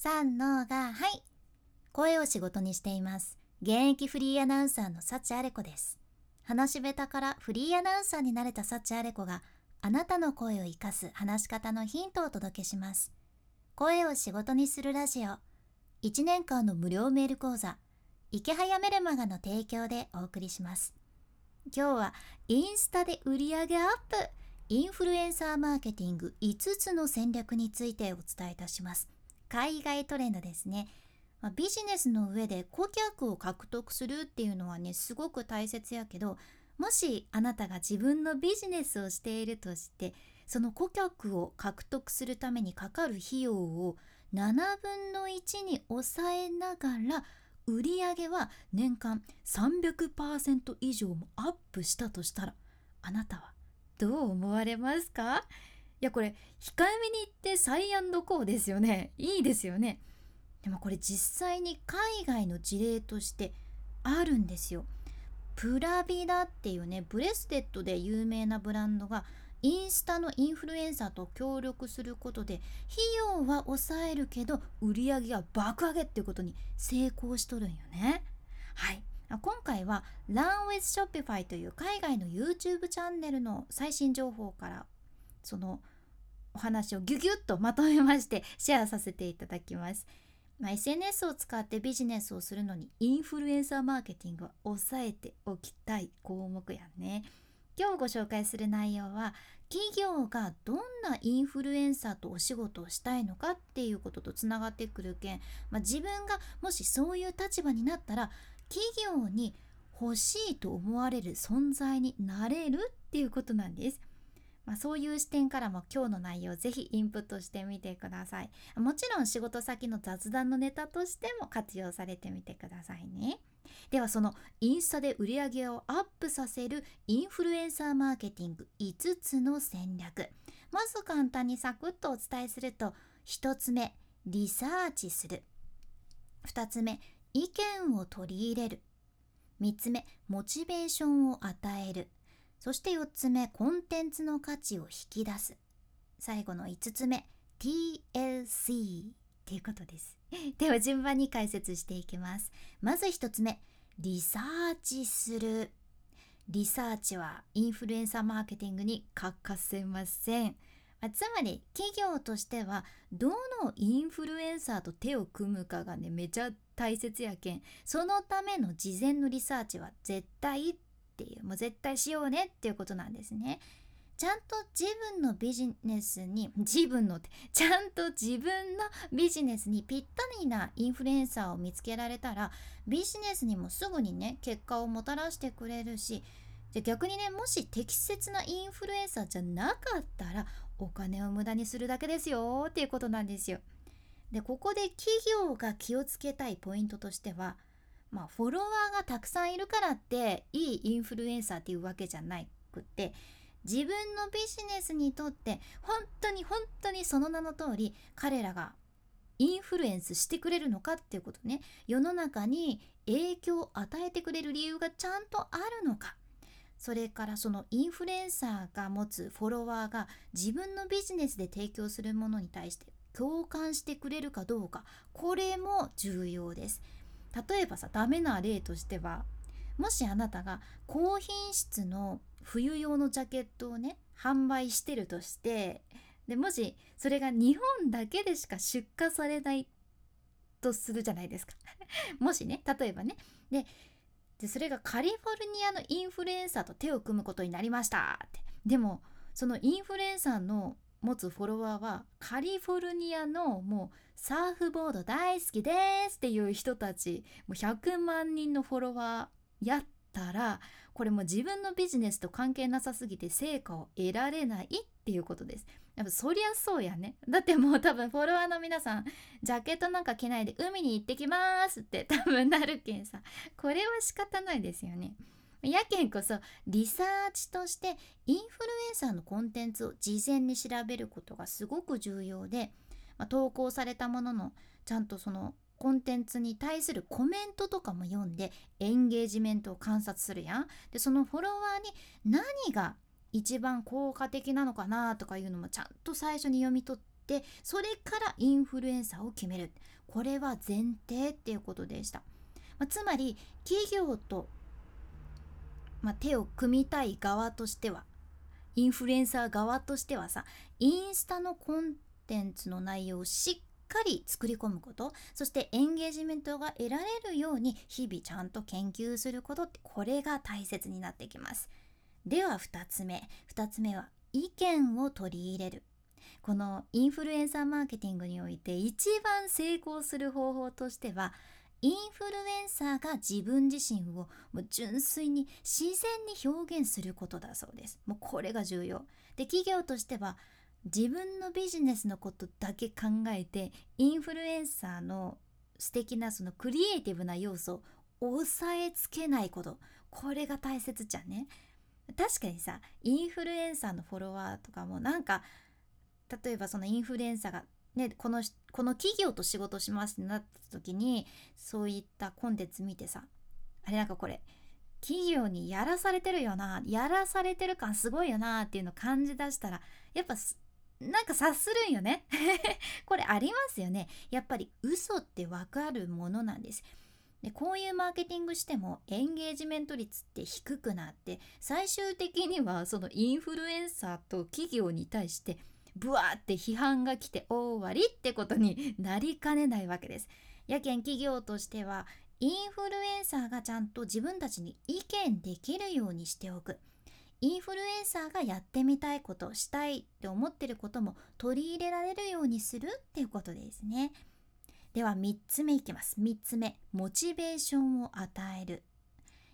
三のがはい。声を仕事にしています。現役フリーアナウンサーの幸あれ子です。話し下手からフリーアナウンサーになれた幸あれ子があなたの声を生かす話し方のヒントをお届けします。声を仕事にするラジオ。1年間の無料メール講座。池早メルマガの提供でお送りします。今日はインスタで売上アップ。インフルエンサーマーケティング5つの戦略についてお伝えいたします。海外トレンドですね、まあ、ビジネスの上で顧客を獲得するっていうのはねすごく大切やけどもしあなたが自分のビジネスをしているとしてその顧客を獲得するためにかかる費用を7分の1に抑えながら売上は年間300%以上もアップしたとしたらあなたはどう思われますか？いやこれ控えめに言ってサイアンドコーですよね。いいですよね。でもこれ実際に海外の事例としてあるんですよ。プラビダっていうねブレスレットで有名なブランドがインスタのインフルエンサーと協力することで費用は抑えるけど売り上げは爆上げっていうことに成功しとるんよね。はい。今回は Learn with Shopify という海外の YouTube チャンネルの最新情報からそのお話をギュギュッとまとめましてシェアさせていただきます。まあ、SNS を使ってビジネスをするのにインフルエンサーマーケティングは抑えておきたい項目やね。今日ご紹介する内容は企業がどんなインフルエンサーとお仕事をしたいのかっていうこととつながってくる件、まあ、自分がもしそういう立場になったら企業に欲しいと思われる存在になれるっていうことなんです。まあ、そういう視点からも今日の内容ぜひインプットしてみてください。もちろん仕事先の雑談のネタとしても活用されてみてくださいね。ではそのインスタで売り上げをアップさせるインフルエンサーマーケティング5つの戦略。まず簡単にサクッとお伝えすると1つ目リサーチする2つ目意見を取り入れる3つ目モチベーションを与えるそして4つ目コンテンツの価値を引き出す。最後の5つ目 TLC っていうことです。では順番に解説していきます。まず1つ目リサーチする。リサーチはインフルエンサーマーケティングに欠かせません。つまり企業としてはどのインフルエンサーと手を組むかがねめちゃ大切やけん。そのための事前のリサーチは絶対っていうもう絶対しようねっていうことなんですね。ちゃんと自分のビジネスに自分のちゃんと自分のビジネスにぴったりなインフルエンサーを見つけられたらビジネスにもすぐにね結果をもたらしてくれるしじゃ逆にねもし適切なインフルエンサーじゃなかったらお金を無駄にするだけですよっていうことなんですよ。でここで企業が気をつけたいポイントとしてはまあフォロワーがたくさんいるからっていいインフルエンサーっていうわけじゃなくて自分のビジネスにとって本当に本当にその名の通り彼らがインフルエンスしてくれるのかっていうことね。世の中に影響を与えてくれる理由がちゃんとあるのか。それからそのインフルエンサーが持つフォロワーが自分のビジネスで提供するものに対して共感してくれるかどうかこれも重要です。例えばさダメな例としてはもしあなたが高品質の冬用のジャケットをね販売してるとしてでもしそれが日本だけでしか出荷されないとするじゃないですか。もしね例えばね。でそれがカリフォルニアのインフルエンサーと手を組むことになりましたって。でもそのインフルエンサーの持つフォロワーはカリフォルニアのもうサーフボード大好きですっていう人たちもう100万人のフォロワーやったらこれも自分のビジネスと関係なさすぎて成果を得られないっていうことです。やっぱそりゃそうやね。だってもう多分フォロワーの皆さんジャケットなんか着ないで海に行ってきますって多分なるけんさこれは仕方ないですよね。やけんこそリサーチとしてインフルエンサーのコンテンツを事前に調べることがすごく重要で、まあ、投稿されたもののちゃんとそのコンテンツに対するコメントとかも読んでエンゲージメントを観察するやん。でそのフォロワーに何が一番効果的なのかなとかいうのもちゃんと最初に読み取ってそれからインフルエンサーを決めるこれは前提っていうことでした、まあ、つまり企業と、まあ、手を組みたい側としてはインフルエンサー側としてはさインスタのコンテンツの内容をしっかり作り込むことそしてエンゲージメントが得られるように日々ちゃんと研究することってこれが大切になってきます。では2つ目。2つ目は意見を取り入れる。このインフルエンサーマーケティングにおいて一番成功する方法としてはインフルエンサーが自分自身をもう純粋に自然に表現することだそうです。もうこれが重要。で企業としては自分のビジネスのことだけ考えてインフルエンサーの素敵なそのクリエイティブな要素を抑えつけないことこれが大切じゃんね。確かにさインフルエンサーのフォロワーとかもなんか例えばそのインフルエンサーがね、このこの企業と仕事しますってなった時にそういったコンテンツ見てさあれなんかこれ企業にやらされてるよなやらされてる感すごいよなっていうの感じ出したらやっぱなんか察するんよね。これありますよね。やっぱり嘘ってわかるものなんです。でこういうマーケティングしてもエンゲージメント率って低くなって最終的にはそのインフルエンサーと企業に対してブワーって批判が来て終わりってことになりかねないわけです。やけん企業としてはインフルエンサーがちゃんと自分たちに意見できるようにしておく。インフルエンサーがやってみたいことしたいって思ってることも取り入れられるようにするっていうことですね。では3つ目いきます。3つ目、モチベーションを与える。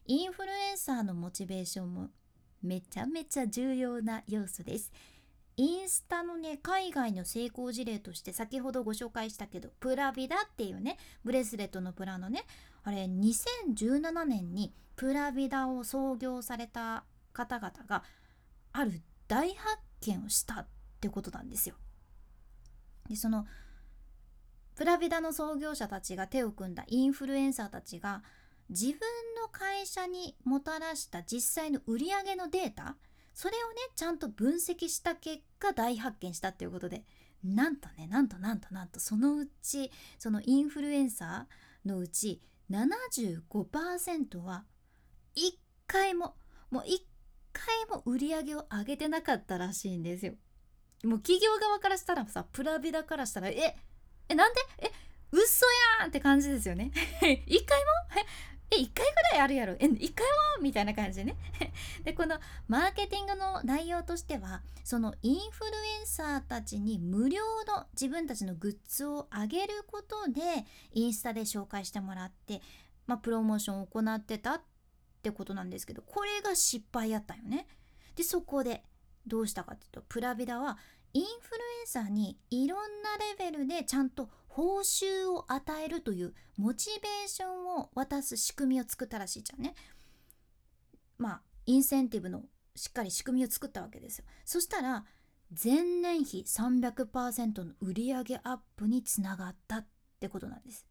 インフルエンサーのモチベーションもめちゃめちゃ重要な要素です。インスタのね海外の成功事例として先ほどご紹介したけどプラビダっていうねブレスレットのブランドねあれ2017年にプラビダを創業された方々がある大発見をしたってことなんですよ。でそのプラビダの創業者たちが手を組んだインフルエンサーたちが自分の会社にもたらした実際の売り上げのデータそれをねちゃんと分析した結果大発見したっていうことでなんとねなんとなんとなんとそのうちそのインフルエンサーのうち75%は1回ももう1回も売り上げを上げてなかったらしいんですよ。もう企業側からしたらさプラビダからしたらええなんで？え嘘やんって感じですよね。一回も？え1回ぐらいあるやろ？え1回も？みたいな感じでね。でこのマーケティングの内容としてはそのインフルエンサーたちに無料の自分たちのグッズをあげることでインスタで紹介してもらって、まあ、プロモーションを行ってたってことなんですけどこれが失敗やったよね。でそこでどうしたかっていうとプラビダはインフルエンサーにいろんなレベルでちゃんと報酬を与えるというモチベーションを渡す仕組みを作ったらしいじゃんね。まあインセンティブのしっかり仕組みを作ったわけですよ。そしたら前年比300%の売上アップにつながったってことなんです。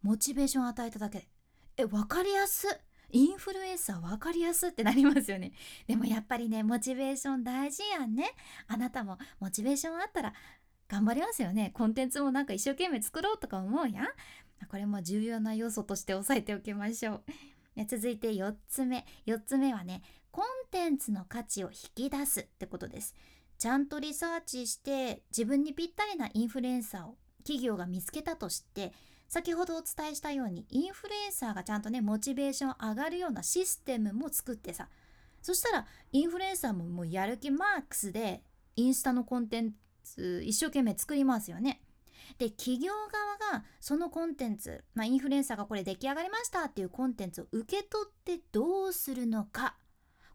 モチベーションを与えただけで。え、分かりやすインフルエンサー分かりやすってなりますよね。でもやっぱりね、モチベーション大事やんね。あなたもモチベーションあったら頑張りますよね。コンテンツもなんか一生懸命作ろうとか思うやん。これも重要な要素として押さえておきましょう。続いて4つ目。4つ目はねコンテンツの価値を引き出すってことです。ちゃんとリサーチして自分にぴったりなインフルエンサーを企業が見つけたとして先ほどお伝えしたようにインフルエンサーがちゃんとねモチベーション上がるようなシステムも作ってさ。そしたらインフルエンサーももうやる気マックスでインスタのコンテンツツ一生懸命作りますよね。で企業側がそのコンテンツ、まあ、インフルエンサーがこれ出来上がりましたっていうコンテンツを受け取ってどうするのか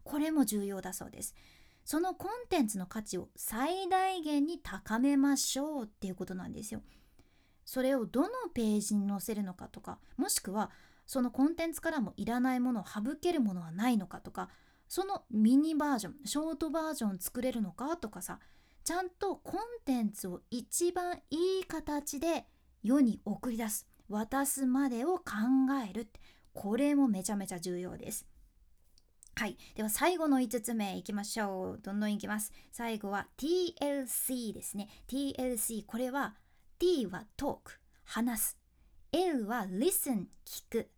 これも重要だそうです。そのコンテンツの価値を最大限に高めましょうっていうことなんですよ。それをどのページに載せるのかとかもしくはそのコンテンツからもいらないものを省けるものはないのかとかそのミニバージョンショートバージョン作れるのかとかさちゃんとコンテンツを一番いい形で世に送り出す。渡すまでを考えるこれもめちゃめちゃ重要です。はい。では最後の5つ目いきましょう。どんどんいきます。最後は TLC ですね。TLC これは T はトーク。話す。L は listen 聞く。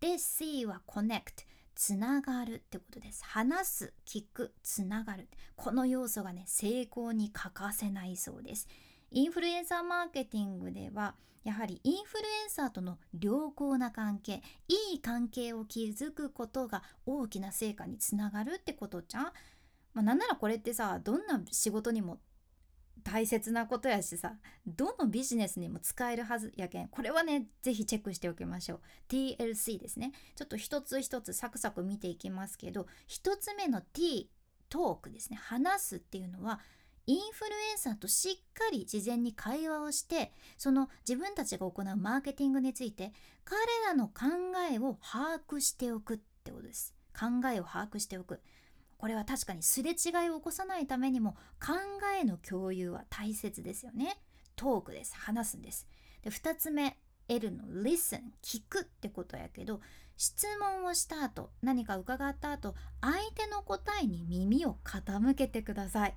で C は connect つながるってことです。話す聞くつながる。この要素がね成功に欠かせないそうです。インフルエンサーマーケティングではやはりインフルエンサーとの良好な関係いい関係を築くことが大きな成果につながるってことじゃん、まあ、なんならこれってさどんな仕事にも大切なことやしさどのビジネスにも使えるはずやけん。これはね是非チェックしておきましょう。TLC ですね。ちょっと一つ一つサクサク見ていきますけど一つ目の T トークですね。話すっていうのはインフルエンサーとしっかり事前に会話をしてその自分たちが行うマーケティングについて彼らの考えを把握しておくってことです。考えを把握しておく。これは確かにすれ違いを起こさないためにも考えの共有は大切ですよね。トークです。話すんです。で2つ目 L の listen 聞くってことやけど質問をした後何か伺った後相手の答えに耳を傾けてください。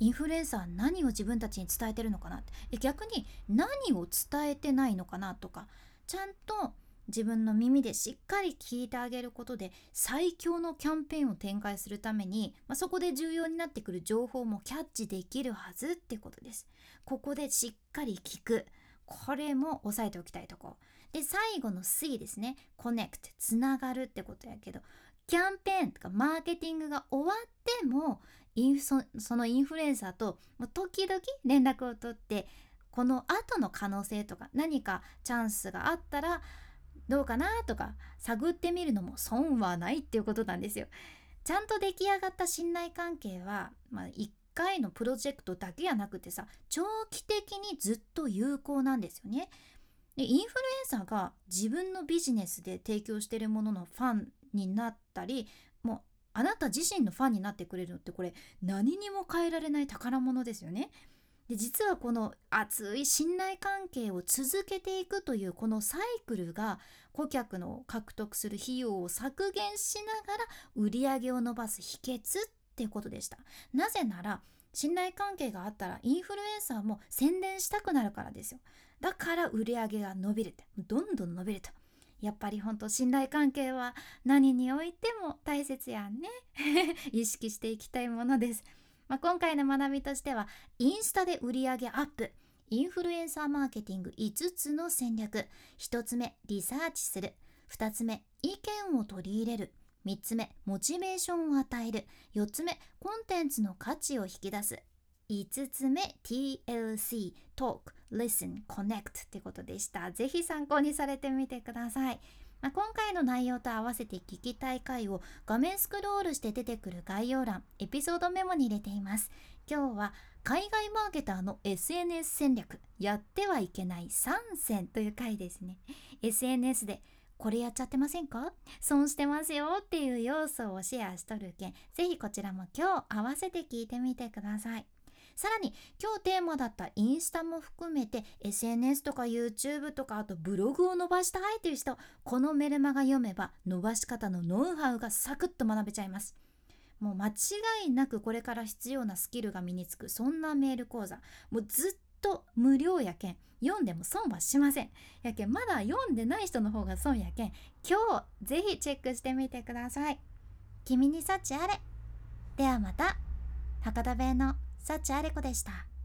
インフルエンサーは何を自分たちに伝えてるのかなって。逆に何を伝えてないのかなとかちゃんと自分の耳でしっかり聞いてあげることで最強のキャンペーンを展開するために、まあ、そこで重要になってくる情報もキャッチできるはずってことです。ここでしっかり聞く。これも押さえておきたいとこ。で、最後の C ですね。コネクト、つながるってことやけど、キャンペーンとかマーケティングが終わってもインそそのインフルエンサーと時々連絡を取ってこの後の可能性とか何かチャンスがあったらどうかなとか探ってみるのも損はないっていうことなんですよ。ちゃんと出来上がった信頼関係は、まあ、1回のプロジェクトだけじゃなくてさ長期的にずっと有効なんですよね。でインフルエンサーが自分のビジネスで提供してるもののファンになったりもうあなた自身のファンになってくれるのってこれ何にも変えられない宝物ですよね。で実はこの熱い信頼関係を続けていくというこのサイクルが顧客の獲得する費用を削減しながら売り上げを伸ばす秘訣っていうことでした。なぜなら信頼関係があったらインフルエンサーも宣伝したくなるからですよ。だから売り上げが伸びるって。どんどん伸びると。やっぱり本当信頼関係は何においても大切やんね。意識していきたいものです。まあ、今回の学びとしてはインスタで売り上げアップインフルエンサーマーケティング5つの戦略1つ目リサーチする2つ目意見を取り入れる3つ目モチベーションを与える4つ目コンテンツの価値を引き出す5つ目 TLC Talk Listen Connect ってことでした。ぜひ参考にされてみてください。まあ、今回の内容と合わせて聞きたい回を画面スクロールして出てくる概要欄、エピソードメモに入れています。今日は海外マーケターの SNS 戦略、やってはいけない3選という回ですね。SNS でこれやっちゃってませんか？損してますよっていう要素をシェアしとるけん、ぜひこちらも今日合わせて聞いてみてください。さらに今日テーマだったインスタも含めて SNS とか YouTube とかあとブログを伸ばしたいという人このメルマガ読めば伸ばし方のノウハウがサクッと学べちゃいます。もう間違いなくこれから必要なスキルが身につくそんなメール講座。もうずっと無料やけん読んでも損はしません。やけんまだ読んでない人の方が損やけん今日ぜひチェックしてみてください。君に幸あれ。ではまた。博多弁の幸あれ子でした。